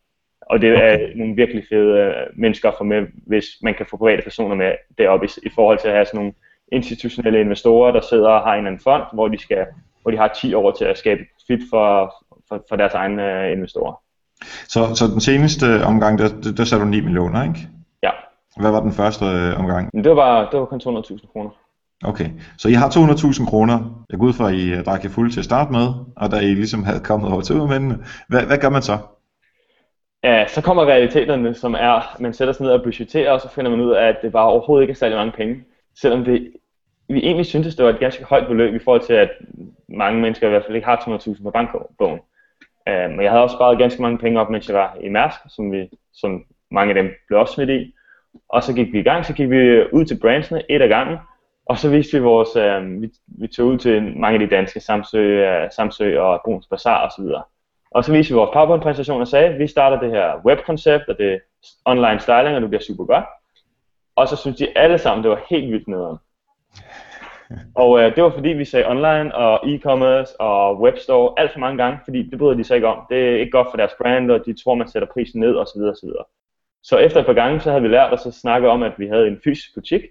Og det er okay. nogle virkelig fede uh, mennesker at få med, hvis man kan få private personer med deroppe, i, i forhold til at have sådan nogle institutionelle investorer, der sidder og har en eller anden fond, hvor de, skal, hvor de har 10 år til at skabe fit for, for, for deres egne uh, investorer. Så, så den seneste omgang, der, der, der satte du 9 millioner, ikke? Ja. Hvad var den første øh, omgang? Det var, det var kun 200.000 kroner. Okay, så I har 200.000 kroner. Jeg går ud fra, at I øh, drak jer fuld til at starte med, og da I ligesom havde kommet over til udmændene. Hvad, hvad gør man så? Ja, så kommer realiteterne, som er, at man sætter sig ned og budgetterer, og så finder man ud af, at det bare overhovedet ikke er særlig mange penge. Selvom det, vi egentlig syntes, det var et ganske højt beløb i forhold til, at mange mennesker i hvert fald ikke har 200.000 på bankbogen. Øhm, um, men jeg havde også sparet ganske mange penge op, mens jeg var i Mærsk, som, vi, som mange af dem blev også smidt i. Og så gik vi i gang, så gik vi ud til branchene et af gangen, og så viste vi vores, øh, vi, vi tog ud til mange af de danske, Samsø, øh, Samsø og Bruns Bazaar osv. Og, og så viste vi vores PowerPoint-præsentation og sagde, at vi starter det her webkoncept, og det online styling, og det bliver super godt. Og så synes de alle sammen, det var helt vildt nederen. <laughs> Og øh, det var fordi, vi sagde online og e-commerce og webstore alt for mange gange, fordi det bryder de sig ikke om. Det er ikke godt for deres brand, og de tror, man sætter prisen ned osv. osv. Så efter et par gange, så havde vi lært os at snakke om, at vi havde en fysisk butik,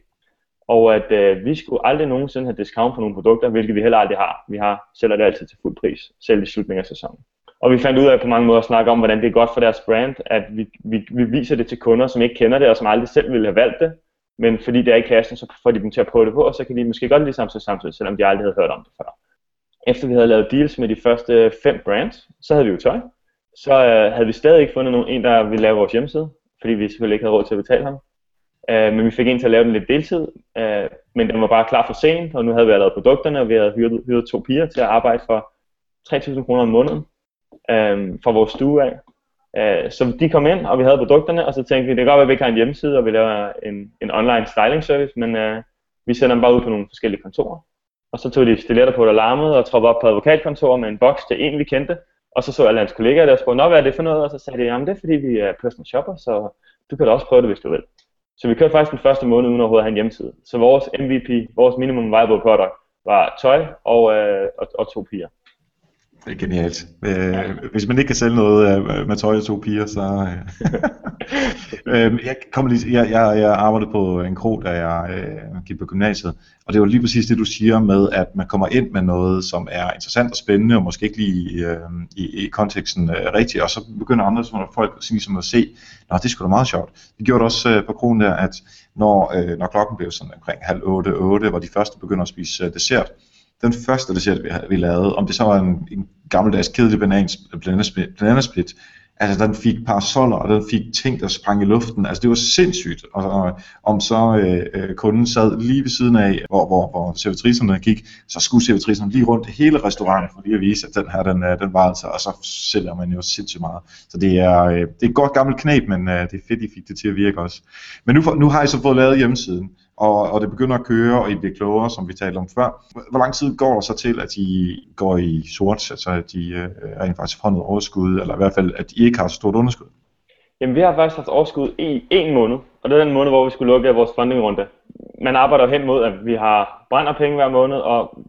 og at øh, vi skulle aldrig nogensinde have discount på nogle produkter, hvilket vi heller aldrig har. Vi har sælger det altid til fuld pris, selv i slutningen af sæsonen. Og vi fandt ud af på mange måder at snakke om, hvordan det er godt for deres brand, at vi, vi, vi viser det til kunder, som ikke kender det, og som aldrig selv ville have valgt det, men fordi det er i kassen, så får de dem til at prøve det på, og så kan de måske godt ligesom lide Samsung samtidig, selvom de aldrig havde hørt om det før. Efter vi havde lavet deals med de første fem brands, så havde vi jo tøj. Så øh, havde vi stadig ikke fundet nogen, en, der ville lave vores hjemmeside, fordi vi selvfølgelig ikke havde råd til at betale ham. Øh, men vi fik en til at lave den lidt deltid, øh, men den var bare klar for sent, og nu havde vi lavet produkterne, og vi havde hyret, hyret to piger til at arbejde for 3.000 kroner om måneden øh, fra vores stue af. Øh, så de kom ind, og vi havde produkterne, og så tænkte vi, det kan godt være, at vi ikke har en hjemmeside, og vi laver en, en online styling service, men øh, vi sender dem bare ud på nogle forskellige kontorer. Og så tog de stiletter på, der larmede, og troppede op på advokatkontor med en boks til en, vi kendte. Og så så alle hans kollegaer der og spurgte, hvad er det for noget? Og så sagde de, jamen det er fordi, vi er personal shopper, så du kan da også prøve det, hvis du vil. Så vi kørte faktisk den første måned uden overhovedet at have en hjemmeside. Så vores MVP, vores minimum viable product, var tøj og, øh, og, og to piger. Det er genialt. Øh, hvis man ikke kan sælge noget øh, med tøj og to piger, så... Øh. <laughs> øh, jeg, kom lige, jeg, jeg, jeg arbejdede på en krog, da jeg øh, gik på gymnasiet, og det var lige præcis det, du siger med, at man kommer ind med noget, som er interessant og spændende, og måske ikke lige øh, i, i konteksten øh, rigtigt, og så begynder andre som folk ligesom at se, nå, det skulle da meget sjovt. Det gjorde det også øh, på krogen der, at når, øh, når klokken blev sådan omkring halv otte, otte, hvor de første begynder at spise øh, dessert, den første dessert, vi, vi lavede, om det så var en, en gammeldags kedelig banans, bananasplit, altså den fik parasoller, og den fik ting, der sprang i luften, altså det var sindssygt, og, og om så øh, øh, kunden sad lige ved siden af, hvor, hvor, hvor servitricerne gik, så skulle servitricerne lige rundt hele restauranten, for lige at vise, at den her, den, øh, den var altså, og så sælger man jo sindssygt meget. Så det er, øh, det er et godt gammelt knæb, men øh, det er fedt, I fik det til at virke også. Men nu, nu har I så fået lavet hjemmesiden, og, og det begynder at køre, og I bliver klogere, som vi talte om før. Hvor lang tid går der så til, at I går i sort, altså at I øh, rent faktisk får noget overskud, eller i hvert fald, at I ikke har så stort underskud? Jamen, vi har faktisk haft overskud i en måned, og det er den måned, hvor vi skulle lukke vores fundingrunde. Man arbejder hen mod, at vi har brænder penge hver måned, og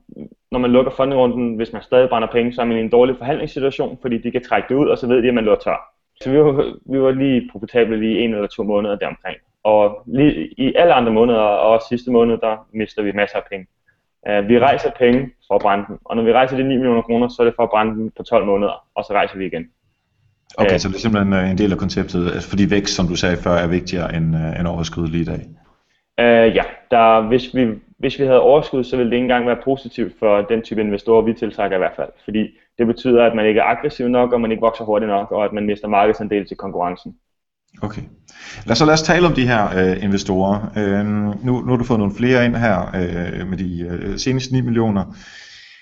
når man lukker fundingrunden, hvis man stadig brænder penge, så er man i en dårlig forhandlingssituation, fordi de kan trække det ud, og så ved de, at man løber tør. Så vi var, vi var lige profitable lige en eller to måneder deromkring. Og lige i alle andre måneder, og også sidste måned, der mister vi masser af penge. Uh, vi rejser penge for at brænde dem, og når vi rejser de 9 millioner kroner, så er det for at brænde dem på 12 måneder, og så rejser vi igen. Okay, uh, så det er simpelthen øh, en del af konceptet, altså fordi vækst, som du sagde før, er vigtigere end, uh, end overskud lige i dag. Uh, ja, der, hvis, vi, hvis vi havde overskud, så ville det ikke engang være positivt for den type investorer, vi tiltrækker i hvert fald. Fordi det betyder, at man ikke er aggressiv nok, og man ikke vokser hurtigt nok, og at man mister markedsandel til konkurrencen. Okay. Lad os så lad os tale om de her øh, investorer. Øh, nu, nu har du fået nogle flere ind her øh, med de øh, seneste 9 millioner.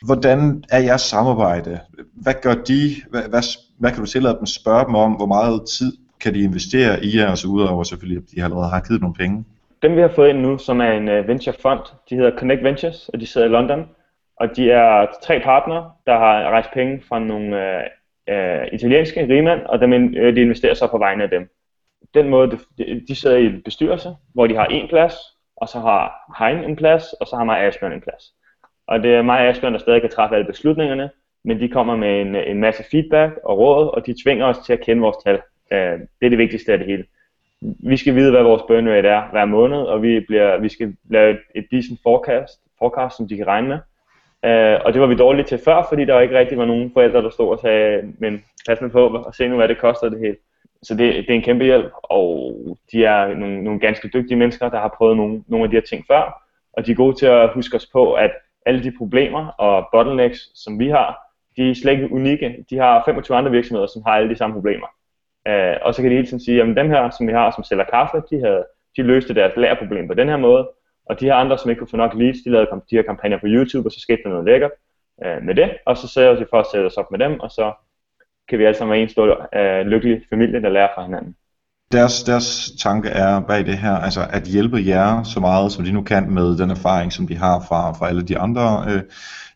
Hvordan er jeres samarbejde? Hvad gør de? Hvad, hvad, hvad kan du tillade dem spørge dem om? Hvor meget tid kan de investere i jer, og så udover selvfølgelig, at de allerede har givet nogle penge? Dem vi har fået ind nu, som er en øh, uh, venture fund, de hedder Connect Ventures, og de sidder i London. Og de er tre partnere, der har rejst penge fra nogle uh, uh, italienske rigmænd, og dem, uh, de investerer så på vegne af dem den måde, de, sidder i en bestyrelse, hvor de har en plads, og så har Hein en plads, og så har mig Asbjørn en plads. Og det er mig og Asbjørn, der stadig kan træffe alle beslutningerne, men de kommer med en, en masse feedback og råd, og de tvinger os til at kende vores tal. Uh, det er det vigtigste af det hele. Vi skal vide, hvad vores burn rate er hver måned, og vi, bliver, vi skal lave et, et decent forecast, forecast, som de kan regne med. Øh, og det var vi dårlige til før, fordi der ikke rigtig var nogen forældre, der stod og sagde, men pas med på, og se nu, hvad det koster det hele. Så det, det er en kæmpe hjælp, og de er nogle, nogle ganske dygtige mennesker, der har prøvet nogle, nogle af de her ting før, og de er gode til at huske os på, at alle de problemer og bottlenecks, som vi har, de er slet ikke unikke. De har 25 andre virksomheder, som har alle de samme problemer. Uh, og så kan de hele tiden sige, at dem her, som vi har, som sælger kaffe, de, havde, de løste deres lærerproblem på den her måde, og de her andre, som ikke kunne få nok leads, de lavede de her kampagner på YouTube, og så skete der noget lækkert uh, med det, og så sælger de for at sætte os op med dem, og så kan vi alle sammen være en stor øh, lykkelig familie, der lærer fra hinanden. Deres, deres tanke er bag det her, altså at hjælpe jer så meget, som de nu kan med den erfaring, som de har fra, fra alle de andre øh,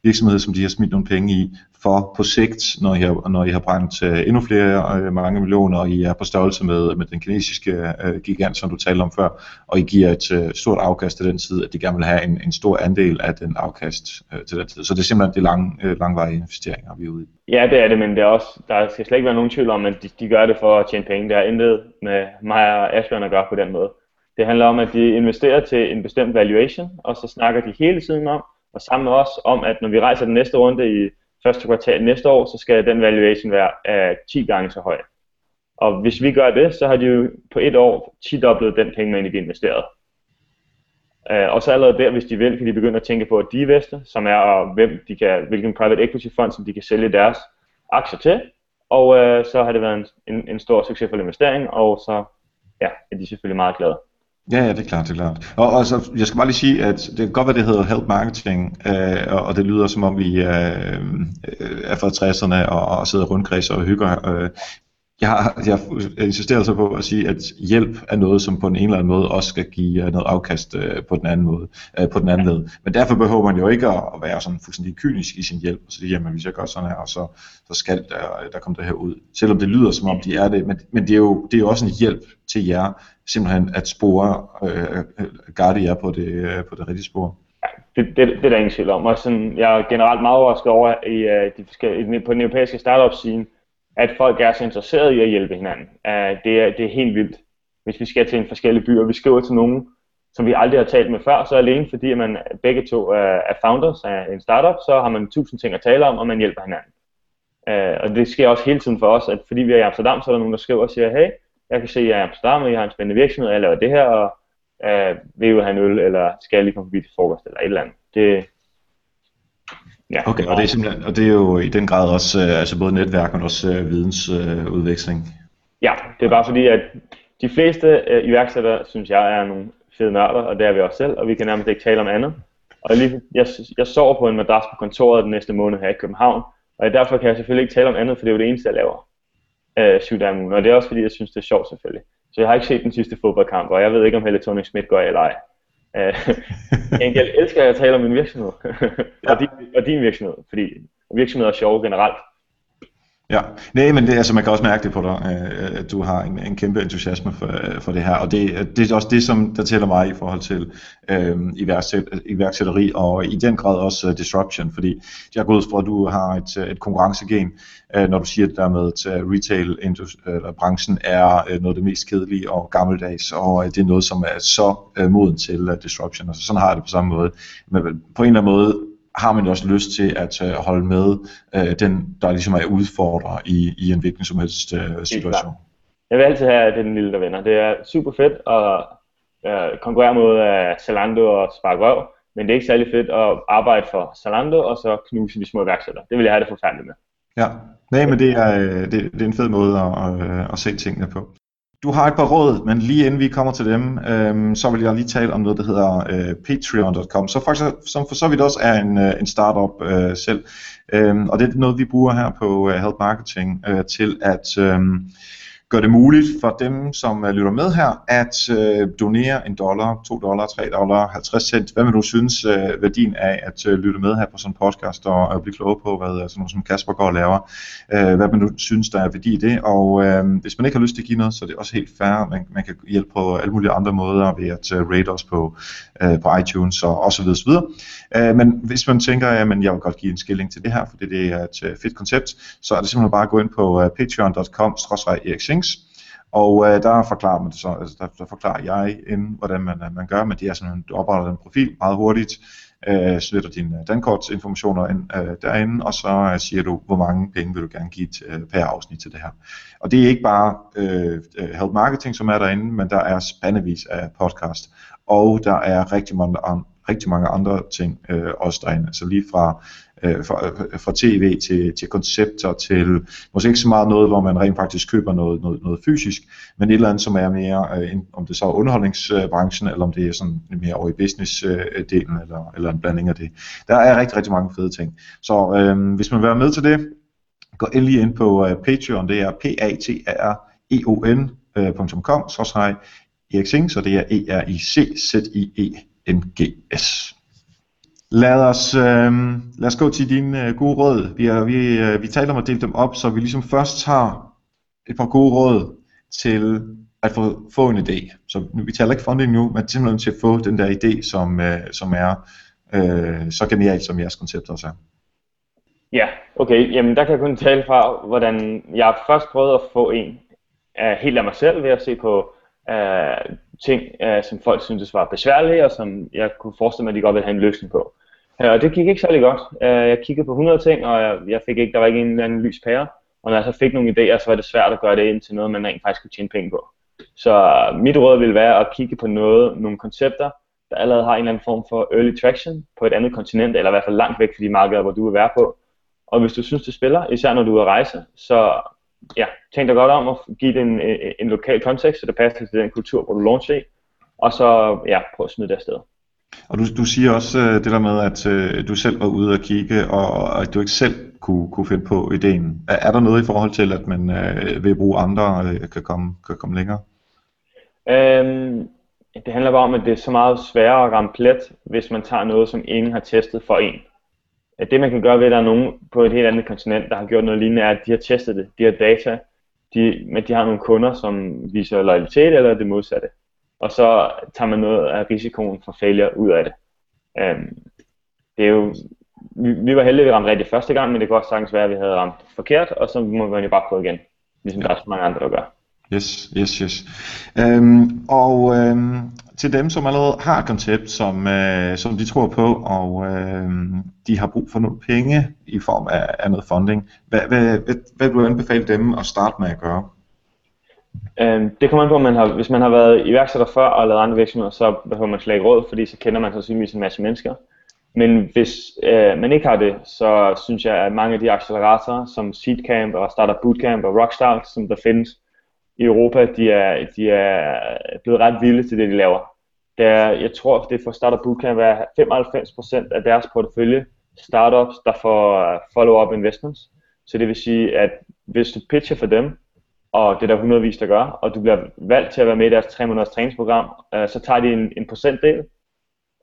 virksomheder, som de har smidt nogle penge i, for på sigt, når I har, når I har brændt øh, endnu flere øh, mange millioner, og I er på størrelse med, med den kinesiske øh, gigant, som du talte om før, og I giver et øh, stort afkast til den tid, at de gerne vil have en, en stor andel af den afkast øh, til den tid. Så det er simpelthen de lang, øh, langvarige investeringer, vi er ude i. Ja, det er det, men det er også, der skal slet ikke være nogen tvivl om, at de, de gør det for at tjene penge. Det har intet med mig og Asbjørn at gøre på den måde. Det handler om, at de investerer til en bestemt valuation, og så snakker de hele tiden om, og sammen med os, om at når vi rejser den næste runde i første kvartal næste år, så skal den valuation være øh, uh, 10 gange så høj. Og hvis vi gør det, så har de jo på et år 10 dobblet den penge, man egentlig investeret. Uh, og så allerede der, hvis de vil, kan de begynde at tænke på at diveste, som er hvem de kan, hvilken private equity fond, som de kan sælge deres aktier til. Og uh, så har det været en, en, en stor succesfuld investering, og så ja, er de selvfølgelig meget glade. Ja, ja, det er klart, det er klart. Og, og så, jeg skal bare lige sige, at det kan godt være, det hedder help marketing, øh, og, og det lyder som om vi øh, øh er fra 60'erne og, og sidder rundkreds og hygger. Øh, jeg, har, jeg insisterer så på at sige, at hjælp er noget, som på en eller anden måde også skal give noget afkast øh, på den anden måde, øh, på den anden led. Men derfor behøver man jo ikke at, at være sådan fuldstændig kynisk i sin hjælp, og sige, jamen hvis jeg gør sådan her, og så, så skal der, der komme det her ud. Selvom det lyder som om de er det, men, men det, er jo, det er jo også en hjælp til jer, simpelthen at spore, øh, garde jer på det, øh, på det rigtige spor. Det, det, det er der ingen tvivl om. Og sådan, jeg er generelt meget overrasket over i, uh, de forskellige, på den europæiske startup-scene, at folk er så interesserede i at hjælpe hinanden. Uh, det, er, det er helt vildt. Hvis vi skal til en forskellige by, og vi skriver til nogen, som vi aldrig har talt med før, så alene fordi at man begge to er founders af en startup, så har man tusind ting at tale om, og man hjælper hinanden. Uh, og det sker også hele tiden for os, at fordi vi er i Amsterdam, så er der nogen, der skriver og siger, hey, jeg kan se, at jeg er i Amsterdam, og jeg har en spændende virksomhed, og jeg laver det her, og uh, vil jo have en øl, eller skal jeg lige komme forbi til frokost, eller et eller andet. Det, Ja. Okay, og det er simpelthen, og det er jo i den grad også øh, altså både netværk, men også øh, vidensudveksling. Øh, ja, det er bare fordi, at de fleste øh, iværksættere, synes jeg, er nogle fede nørder, og det er vi også selv, og vi kan nærmest ikke tale om andet. Og lige, jeg, jeg sover på en madras på kontoret den næste måned her i København, og derfor kan jeg selvfølgelig ikke tale om andet, for det er jo det eneste, jeg laver øh, syv dage om ugen. Og det er også fordi, jeg synes, det er sjovt selvfølgelig. Så jeg har ikke set den sidste fodboldkamp, og jeg ved ikke, om Helle Thorning Schmidt går eller ej. Øh, jeg elsker at tale om min virksomhed, <laughs> og, din, og din virksomhed, fordi virksomheder er sjove generelt. Ja, nej, men det, altså, man kan også mærke det på dig, øh, at du har en, en kæmpe entusiasme for, øh, for det her, og det, øh, det er også det, som der tæller mig i forhold til øh, iværksæt, iværksætteri, og i den grad også uh, disruption, fordi jeg går ud fra, at du har et, et konkurrencegen, uh, når du siger det der med, at retail-branchen er uh, noget af det mest kedelige og gammeldags, og uh, det er noget, som er så uh, moden til uh, disruption, altså sådan har jeg det på samme måde, men på en eller anden måde har man jo også lyst til at uh, holde med uh, den, der ligesom er udfordrer i, i en hvilken som helst uh, situation. Jeg vil altid have den lille, der vinder. Det er super fedt at uh, konkurrere mod uh, Zalando og sparke røv, men det er ikke særlig fedt at arbejde for Zalando og så knuse de små iværksættere. Det vil jeg have det forfærdeligt med. Ja, nej, men det er, det, det er en fed måde at, at, at se tingene på. Du har et par råd, men lige inden vi kommer til dem, øhm, så vil jeg lige tale om noget, der hedder øh, patreon.com, så faktisk, som for så vidt også er en, øh, en startup øh, selv. Øhm, og det er noget, vi bruger her på øh, Help Marketing øh, til at... Øh, gør det muligt for dem, som øh, lytter med her, at øh, donere en dollar, 2 dollar, 3 dollar, 50 cent, hvad man nu synes øh, værdien af at øh, lytte med her på sådan en podcast og, og blive klogere på, hvad øh, sådan noget som Kasper går og laver, øh, hvad man nu synes, der er værdi i det, og øh, hvis man ikke har lyst til at give noget, så er det også helt fair, man, man kan hjælpe på alle mulige andre måder ved at øh, rate os på, øh, på iTunes og, og så videre, så videre. Øh, men hvis man tænker, at jamen, jeg vil godt give en skilling til det her, fordi det er et øh, fedt koncept, så er det simpelthen bare at gå ind på uh, patreon.com-erik og øh, der forklarer man så, altså der, der forklarer jeg inden, hvordan man, øh, man gør, men det er sådan, du opretter en profil meget hurtigt, øh, sletter dine øh, dankortsinformationer ind øh, derinde, og så øh, siger du, hvor mange penge vil du gerne give til, øh, per afsnit til det her. Og det er ikke bare øh, øh Help Marketing, som er derinde, men der er spandevis af podcast, og der er rigtig mange, rigtig mange andre ting øh, også derinde, altså lige fra øh, fra, øh, fra tv til, til koncepter, til måske ikke så meget noget, hvor man rent faktisk køber noget, noget, noget fysisk, men et eller andet, som er mere, øh, om det så er underholdningsbranchen, eller om det er sådan mere over i business-delen, eller, eller en blanding af det. Der er rigtig, rigtig mange fede ting. Så øh, hvis man vil være med til det, gå endelig ind på øh, Patreon, det er p a t r e o n.com, øh, så så Erik Singh, så det er e NGS. i Lad os, øh, lad os gå til dine øh, gode råd. Vi, er, vi, øh, vi taler om at dele dem op, så vi ligesom først tager et par gode råd til at få, få en idé. Så vi taler ikke funding nu, men simpelthen til at få den der idé, som, øh, som er øh, så genialt, som jeres koncept også er. Ja, okay. Jamen der kan jeg kun tale fra, hvordan jeg først prøvede at få en uh, helt af mig selv ved at se på uh, ting, uh, som folk syntes var besværlige, og som jeg kunne forestille mig, at de godt ville have en løsning på. Uh, og det gik ikke særlig godt. Uh, jeg kiggede på 100 ting, og jeg, jeg fik ikke, der var ikke en eller anden lys pære. Og når jeg så fik nogle idéer, så var det svært at gøre det ind til noget, man rent faktisk kunne tjene penge på. Så mit råd vil være at kigge på noget, nogle koncepter, der allerede har en eller anden form for early traction på et andet kontinent, eller i hvert fald langt væk fra de markeder, hvor du vil være på. Og hvis du synes, det spiller, især når du er ude at rejse, så ja, tænk dig godt om at give det en, en lokal kontekst, så det passer til den kultur, hvor du launcher i, og så ja, prøv at smide det afsted. Og du, du siger også uh, det der med, at uh, du selv var ude og kigge, og, og at du ikke selv kunne, kunne finde på ideen. Er, er der noget i forhold til, at man uh, ved bruge andre uh, kan, komme, kan komme længere? Um, det handler bare om, at det er så meget sværere at ramme plet, hvis man tager noget, som ingen har testet for en. At det man kan gøre ved, at der er nogen på et helt andet kontinent, der har gjort noget lignende, er, at de har testet det, de har data, de, men de har nogle kunder, som viser loyalitet eller det modsatte. Og så tager man noget af risikoen for failure ud af det. Um, det er jo, vi, vi var heldige, at vi ramte rigtigt første gang, men det kan også sagtens være, at vi havde ramt forkert, og så må vi jo bare prøve igen, ligesom ja. der er så mange andre, der gør. Yes, yes, yes. Øhm, og øhm, til dem, som allerede har et koncept, som, øh, som de tror på, og øh, de har brug for nogle penge i form af, af noget funding, hvad, hvad, hvad, hvad vil du anbefale dem at starte med at gøre? Øhm, det kommer an på, at man har, hvis man har været iværksætter før og lavet andre virksomheder, så behøver man slet ikke råd, fordi så kender man sandsynligvis en masse mennesker. Men hvis øh, man ikke har det, så synes jeg, at mange af de acceleratorer, som Seedcamp og Startup Bootcamp og Rockstart, som der findes, i Europa, de er, de er blevet ret vilde til det, de laver. Der, jeg tror, det for Startup Bootcamp er 95% af deres portefølje startups, der får øh, follow-up investments. Så det vil sige, at hvis du pitcher for dem, og det er der hundredvis, der gør, og du bliver valgt til at være med i deres 3 måneders træningsprogram, øh, så tager de en, en procentdel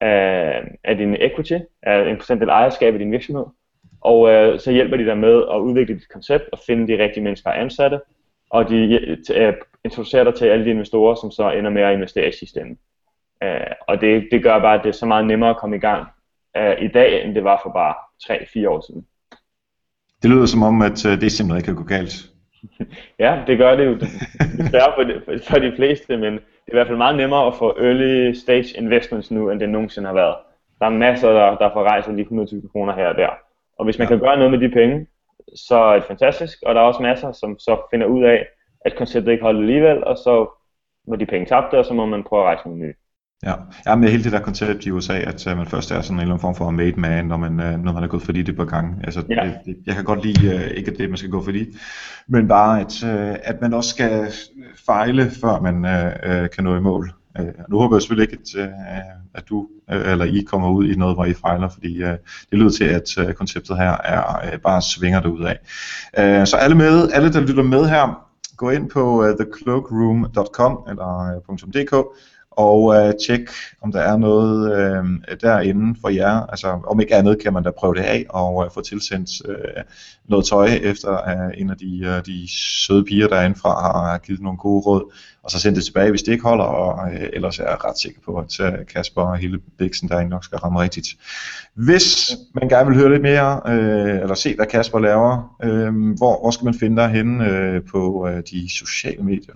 af, af din equity, af en procentdel ejerskab i din virksomhed, og øh, så hjælper de dig med at udvikle dit koncept og finde de rigtige mennesker ansatte, og de uh, introducerer dig til alle de investorer, som så ender med at investere i sidste ende. Uh, og det, det gør bare, at det er så meget nemmere at komme i gang uh, i dag, end det var for bare 3-4 år siden. Det lyder som om, at uh, det simpelthen ikke kan gå galt. <laughs> ja, det gør det jo desværre for de, for de fleste, men det er i hvert fald meget nemmere at få early stage investments nu, end det nogensinde har været. Der er masser, der, der får rejser lige 100.000 kroner her og der. Og hvis man ja. kan gøre noget med de penge, så er det fantastisk, og der er også masser, som så finder ud af, at konceptet ikke holder alligevel, og så må de penge tabte, og så må man prøve at rejse nogle nye. Ja, ja med hele det der koncept i USA, at uh, man først er sådan en eller anden form for made man, når man, uh, når man er gået for det på gang. Altså, ja. det, det, jeg kan godt lide, uh, ikke at det man skal gå for det, men bare at, uh, at man også skal fejle, før man uh, uh, kan nå i mål. Øh, nu håber jeg selvfølgelig ikke, at, øh, at du øh, eller I kommer ud i noget, hvor I fejler, fordi øh, det lyder til, at øh, konceptet her er øh, bare svinger ud af. Øh, så alle med, alle der lytter med her, gå ind på øh, thecloakroom.com eller øh, .dk og øh, tjek, om der er noget øh, derinde for jer. Altså, om ikke andet kan man da prøve det af og øh, få tilsendt øh, noget tøj, efter at øh, en af de, øh, de søde piger derindefra har givet nogle gode råd, og så sende det tilbage, hvis det ikke holder, og øh, ellers er jeg ret sikker på, at øh, Kasper og hele Bixen derinde nok skal ramme rigtigt. Hvis man gerne vil høre lidt mere, øh, eller se, hvad Kasper laver, øh, hvor, hvor skal man finde dig henne øh, på øh, de sociale medier?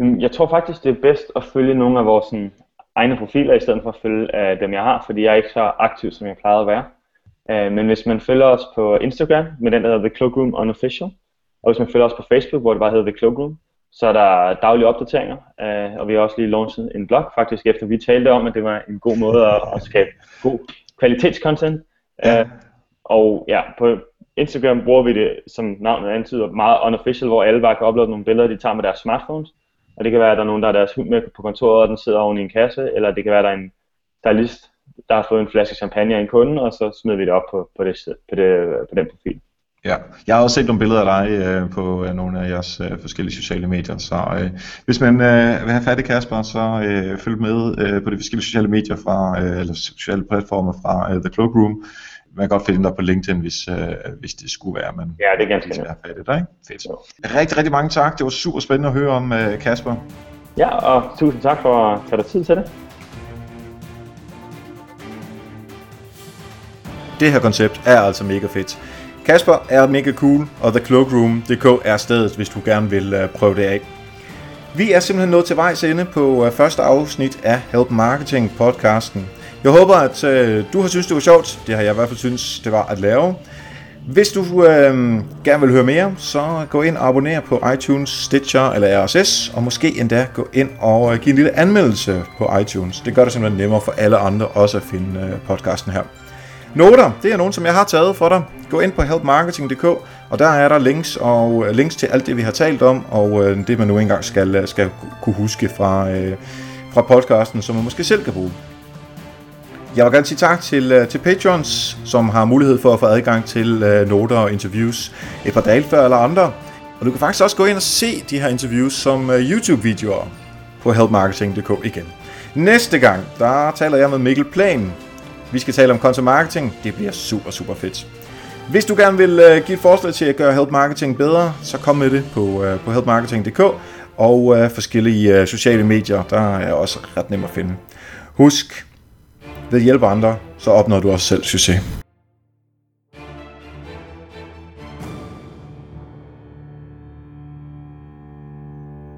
Jeg tror faktisk, det er bedst at følge nogle af vores sådan, egne profiler, i stedet for at følge uh, dem, jeg har, fordi jeg er ikke så aktiv, som jeg plejede at være. Uh, men hvis man følger os på Instagram, med den der hedder The Cloakroom Unofficial, og hvis man følger os på Facebook, hvor det bare hedder The Cloakroom, så er der daglige opdateringer, uh, og vi har også lige launchet en blog, faktisk efter vi talte om, at det var en god måde at, at skabe god kvalitetscontent. Uh, og ja, på Instagram bruger vi det, som navnet antyder, meget unofficial, hvor alle bare kan uploade nogle billeder, de tager med deres smartphones. Og det kan være, at der er nogen, der har deres hund med på kontoret, og den sidder oven i en kasse, eller det kan være, at der er en stylist, der har fået en flaske champagne af en kunde, og så smider vi det op på, på, det, på, det, på den profil. Ja, jeg har også set nogle billeder af dig øh, på øh, nogle af jeres øh, forskellige sociale medier, så øh, hvis man øh, vil have fat i Kasper, så øh, følg med øh, på de forskellige sociale medier fra, øh, eller sociale platformer fra øh, The Cloakroom. Man kan godt finde dig på LinkedIn, hvis, øh, hvis det skulle være, men Ja, det er ganske være fat i dig. ikke? Fedt. Rigtig, rigtig mange tak. Det var super spændende at høre om øh, Kasper. Ja, og tusind tak for at tage dig tid til det. Det her koncept er altså mega fedt. Kasper er mega cool, og thecloakroom.dk er stedet, hvis du gerne vil uh, prøve det af. Vi er simpelthen nået til vejs ende på uh, første afsnit af Help Marketing podcasten. Jeg håber, at øh, du har synes det var sjovt. Det har jeg i hvert fald synes, det var at lave. Hvis du øh, gerne vil høre mere, så gå ind og abonner på iTunes, Stitcher eller RSS, og måske endda gå ind og øh, give en lille anmeldelse på iTunes. Det gør det simpelthen nemmere for alle andre også at finde øh, podcasten her. Noter, det er nogen, som jeg har taget for dig. Gå ind på helpmarketing.dk, og der er der links og øh, links til alt det, vi har talt om, og øh, det, man nu engang skal, øh, skal kunne huske fra, øh, fra podcasten, som man måske selv kan bruge. Jeg vil gerne sige tak til, øh, til patrons, som har mulighed for at få adgang til øh, noter og interviews et par dage før eller andre. Og du kan faktisk også gå ind og se de her interviews som øh, YouTube-videoer på helpmarketing.dk igen. Næste gang, der taler jeg med Mikkel Plan, vi skal tale om content marketing. Det bliver super, super fedt. Hvis du gerne vil uh, give et forslag til at gøre help marketing bedre, så kom med det på, uh, på helpmarketing.dk og uh, forskellige uh, sociale medier. Der er også ret nemt at finde. Husk, ved at hjælpe andre, så opnår du også selv succes.